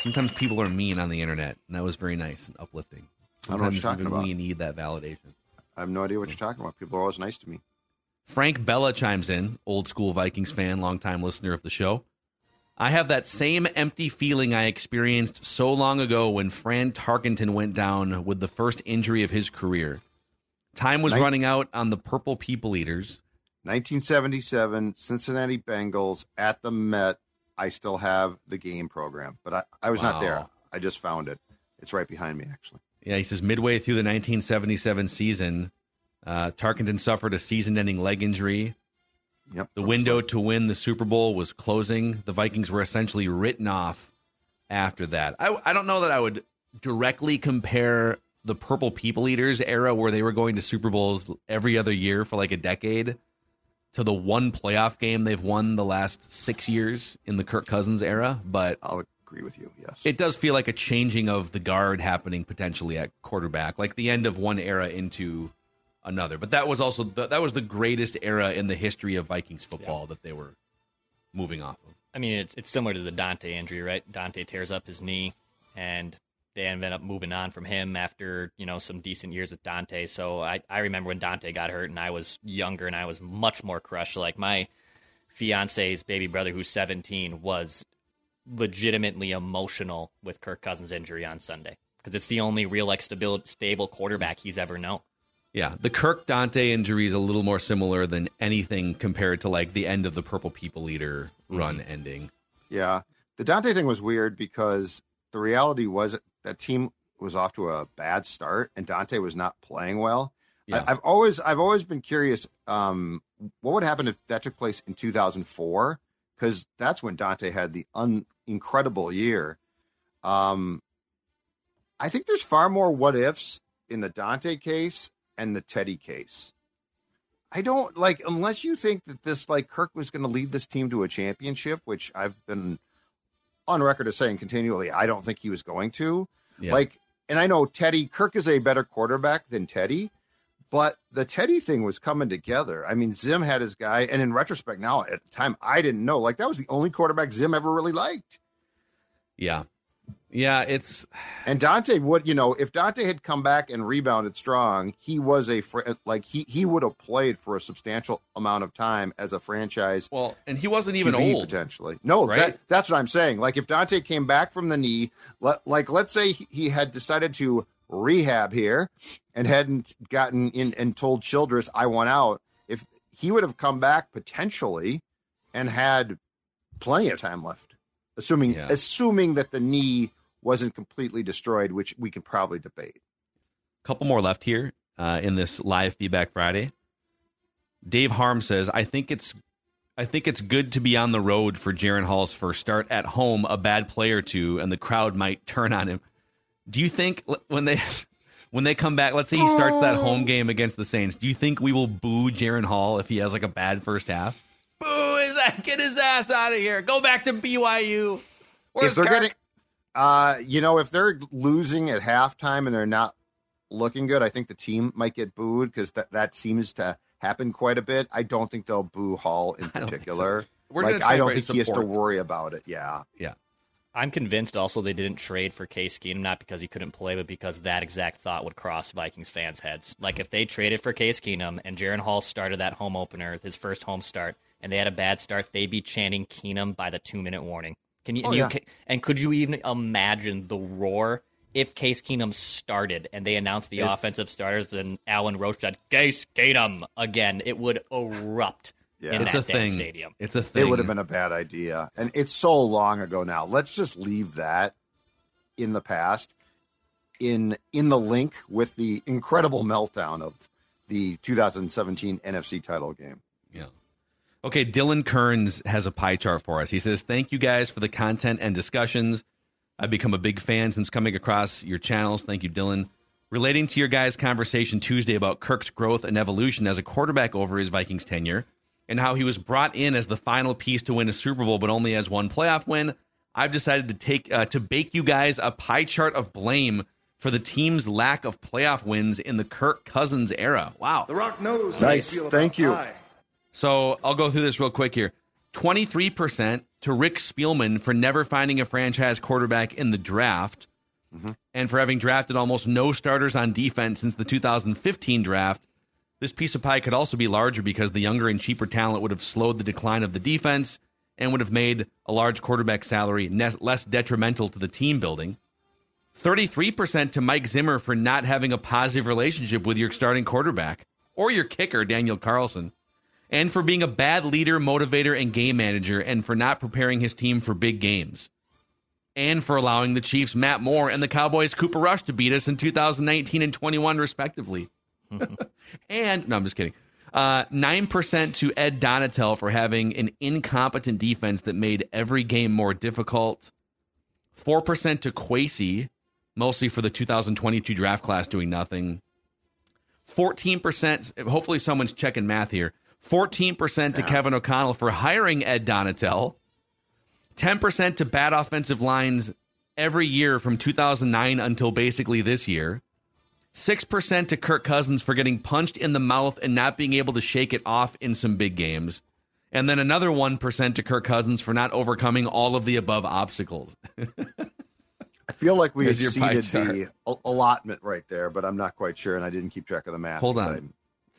Sometimes people are mean on the internet, and that was very nice and uplifting. I don't know what Sometimes you're talking even about. we need that validation. I have no idea what you're talking about. People are always nice to me. Frank Bella chimes in, old school Vikings fan, longtime listener of the show. I have that same empty feeling I experienced so long ago when Fran Tarkenton went down with the first injury of his career. Time was Nin- running out on the Purple People Eaters. 1977, Cincinnati Bengals at the Met. I still have the game program, but I, I was not there. I just found it. It's right behind me, actually. Yeah, he says midway through the 1977 season, uh, Tarkenton suffered a season ending leg injury. Yep. The window to win the Super Bowl was closing. The Vikings were essentially written off after that. I, I don't know that I would directly compare the Purple People Eaters era, where they were going to Super Bowls every other year for like a decade, to the one playoff game they've won the last six years in the Kirk Cousins era. But I'll agree with you. Yes. it does feel like a changing of the guard happening potentially at quarterback, like the end of one era into another. But that was also the, that was the greatest era in the history of Vikings football that they were moving off of. I mean, it's it's similar to the Daunte injury, right? Daunte tears up his knee, and they ended up moving on from him after you know some decent years with Daunte. So I I remember when Daunte got hurt, and I was younger, and I was much more crushed. Like my fiance's baby brother, who's 17, was legitimately emotional with Kirk Cousins' injury on Sunday because it's the only real like stable stable quarterback he's ever known. Yeah, the Kirk Daunte injury is a little more similar than anything compared to like the end of the Purple People Eater run ending. Yeah. The Daunte thing was weird because the reality was that team was off to a bad start and Daunte was not playing well. Yeah. I, I've always I've always been curious um, what would happen if that took place in 2004 because that's when Daunte had the un, incredible year. Um, I think there's far more what ifs in the Daunte case and the Teddy case. I don't like unless you think that this like Kirk was going to lead this team to a championship, which I've been on record as saying continually. I don't think he was going to. Yeah. Like, and I know Teddy Kirk is a better quarterback than Teddy, but the Teddy thing was coming together. I mean, Zim had his guy, and in retrospect, now at the time I didn't know. Like that was the only quarterback Zim ever really liked. Yeah. Yeah, it's And Daunte would, you know, if Daunte had come back and rebounded strong, he was a fr- like he he would have played for a substantial amount of time as a franchise. well, and he wasn't even QB old. potentially. No, right? that, that's what I'm saying. Like if Daunte came back from the knee, let, like let's say he- he had decided to rehab here and hadn't gotten in and told Childress I want out. If he would have come back potentially and had plenty of time left, assuming Yeah. assuming that the knee wasn't completely destroyed, which we can probably debate. A couple more left here uh, in this live feedback Friday. Dave Harm says, I think it's I think it's good to be on the road for Jaren Hall's first start. At home, a bad play or two, and the crowd might turn on him. Do you think when they [LAUGHS] when they come back, let's say he starts that home game against the Saints, do you think we will boo Jaren Hall if he has like a bad first half? Boo his get his ass out of here. Go back to BYU. Where's if they're Kirk? getting, uh, you know, if they're losing at halftime and they're not looking good, I think the team might get booed because that that seems to happen quite a bit. I don't think they'll boo Hall in [LAUGHS] particular. so. We're like I don't to think he has to worry about it. Yeah, yeah. I'm convinced also they didn't trade for Case Keenum, not because he couldn't play, but because that exact thought would cross Vikings fans' heads. Like if they traded for Case Keenum and Jaren Hall started that home opener, his first home start, and they had a bad start, they'd be chanting Keenum by the two minute warning. Can you, Oh, and, you yeah. ca- and could you even imagine the roar if Case Keenum started and they announced the It's- offensive starters and Alan Roach said Case Keenum again? It would erupt Yeah. in It's that a thing. stadium. It's a it would have been a bad idea, and it's so long ago now. Let's just leave that in the past. In in the link with the incredible meltdown of the 2017 NFC title game. Yeah. Okay, Dylan Kearns has a pie chart for us. He says, Thank you guys for the content and discussions. I've become a big fan since coming across your channels. Thank you, Dylan. Relating to your guys' conversation Tuesday about Kirk's growth and evolution as a quarterback over his Vikings tenure and how he was brought in as the final piece to win a Super Bowl but only has one playoff win, I've decided to take uh, to bake you guys a pie chart of blame for the team's lack of playoff wins in the Kirk Cousins era. Wow. The Rock knows Nice. how you feel Thank about you. pie. So I'll go through this real quick here. 23% to Rick Spielman for never finding a franchise quarterback in the draft mm-hmm. and for having drafted almost no starters on defense since the 2015 draft. This piece of pie could also be larger because the younger and cheaper talent would have slowed the decline of the defense and would have made a large quarterback salary ne- less detrimental to the team building. 33% to Mike Zimmer for not having a positive relationship with your starting quarterback or your kicker, Daniel Carlson and for being a bad leader, motivator, and game manager, and for not preparing his team for big games, and for allowing the Chiefs' Matt Moore and the Cowboys' Cooper Rush to beat us in 2019 and 21, respectively. [LAUGHS] and no, I'm just kidding. Uh, Nine percent to Ed Donatell for having an incompetent defense that made every game more difficult. Four percent to Kwesi, mostly for the 2022 draft class doing nothing. 14%, hopefully someone's checking math here. 14% to Kevin O'Connell for hiring Ed Donatell. 10% to bad offensive lines every year from 2009 until basically this year. 6% to Kirk Cousins for getting punched in the mouth and not being able to shake it off in some big games. And then another 1% to Kirk Cousins for not overcoming all of the above obstacles. I feel like we [LAUGHS] There's your exceeded the allotment right there, but I'm not quite sure, and I didn't keep track of the math. Hold on.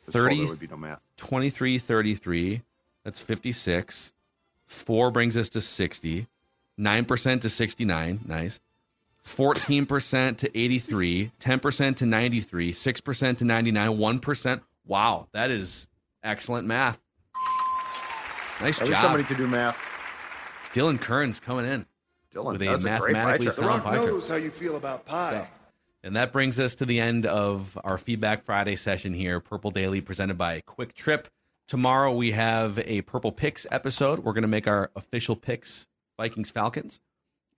I 30 there would be no math. 23 33 that's 56 4 brings us to 60 9% to 69 nice 14% to 83 10% to 93 6% to 99 1% wow that is excellent math nice I wish job somebody could do math. dylan Kearns coming in Dylan, with a that's a great pie mathematically chart. Sound Rock pie chart. knows how you feel about pie. And that brings us to the end of our Feedback Friday session here, Purple Daily, presented by QuikTrip. Tomorrow we have a Purple Picks episode. We're going to make our official picks Vikings Falcons.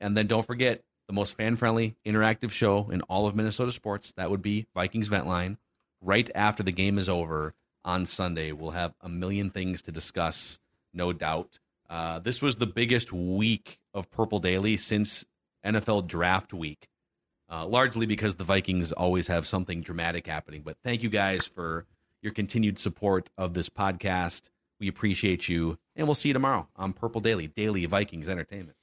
And then don't forget the most fan friendly, interactive show in all of Minnesota sports. That would be Vikings Vent Line. Right after the game is over on Sunday, we'll have a million things to discuss, no doubt. Uh, this was the biggest week of Purple Daily since NFL Draft Week uh, largely because the Vikings always have something dramatic happening. But thank you guys for your continued support of this podcast. We appreciate you, and we'll see you tomorrow on Purple Daily, Daily Vikings Entertainment.